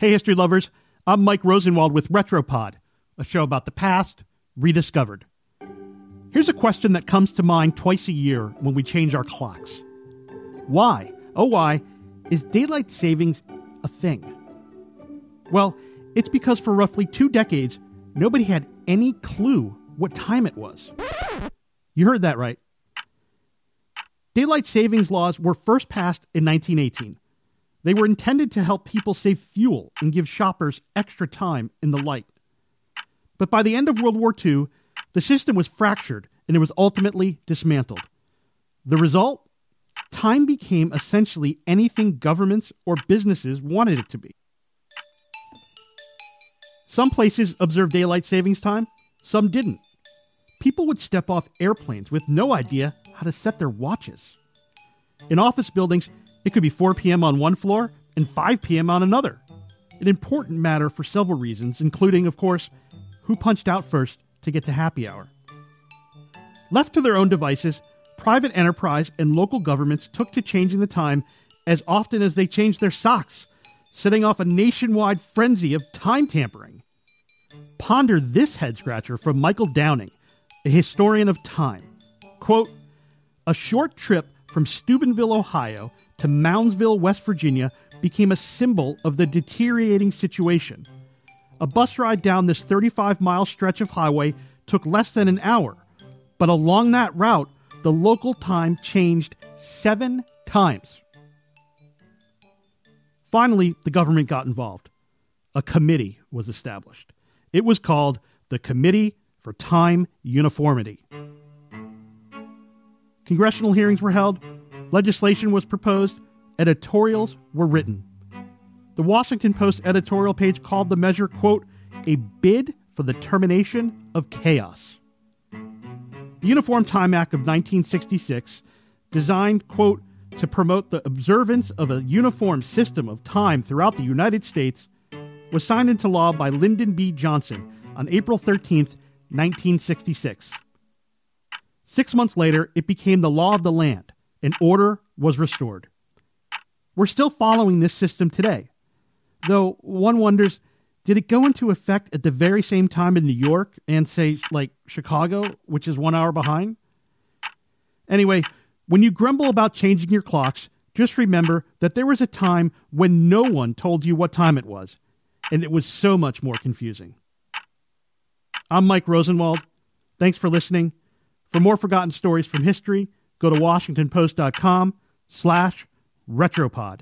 Hey, history lovers. I'm Mike Rosenwald with Retropod, a show about the past rediscovered. Here's a question that comes to mind twice a year when we change our clocks Why, oh, why, is daylight savings a thing? Well, it's because for roughly two decades, nobody had any clue what time it was. You heard that right. Daylight savings laws were first passed in 1918. They were intended to help people save fuel and give shoppers extra time in the light. But by the end of World War II, the system was fractured and it was ultimately dismantled. The result? Time became essentially anything governments or businesses wanted it to be. Some places observed daylight savings time, some didn't. People would step off airplanes with no idea how to set their watches. In office buildings, it could be 4 p.m. on one floor and 5 p.m. on another. An important matter for several reasons, including, of course, who punched out first to get to happy hour. Left to their own devices, private enterprise and local governments took to changing the time as often as they changed their socks, setting off a nationwide frenzy of time tampering. Ponder this head scratcher from Michael Downing, a historian of time. Quote, a short trip from Steubenville, Ohio to Moundsville, West Virginia became a symbol of the deteriorating situation. A bus ride down this 35 mile stretch of highway took less than an hour, but along that route, the local time changed seven times. Finally, the government got involved. A committee was established. It was called the Committee for Time Uniformity. Congressional hearings were held, legislation was proposed, editorials were written. The Washington Post editorial page called the measure, quote, a bid for the termination of chaos. The Uniform Time Act of 1966, designed, quote, to promote the observance of a uniform system of time throughout the United States, was signed into law by Lyndon B. Johnson on April 13, 1966. Six months later, it became the law of the land, and order was restored. We're still following this system today, though one wonders did it go into effect at the very same time in New York and, say, like Chicago, which is one hour behind? Anyway, when you grumble about changing your clocks, just remember that there was a time when no one told you what time it was, and it was so much more confusing. I'm Mike Rosenwald. Thanks for listening. For more forgotten stories from history, go to washingtonpost.com slash retropod.